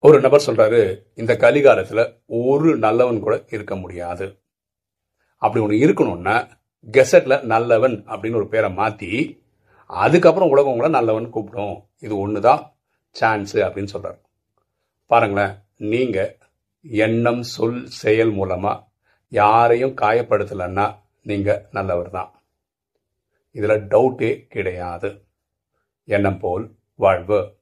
ஒரு நபர் சொல்றாரு இந்த கலிகாலத்துல ஒரு நல்லவன் கூட இருக்க முடியாது. அப்படி ஒன்று இருக்கணும்னா கெசட்ல நல்லவன் அப்படின்னு ஒரு பேரை மாத்தி அதுக்கப்புறம் உலகம் கூட நல்லவன் கூப்பிடும். இது ஒன்று தான் சான்ஸு அப்படின்னு சொல்றாரு. பாருங்களேன் நீங்க எண்ணம் சொல் செயல் மூலமா யாரையும் காயப்படுத்தலைன்னா நீங்க நல்லவர் தான் இதுல டவுட்டே கிடையாது. எண்ணம் போல் வாழ்வு.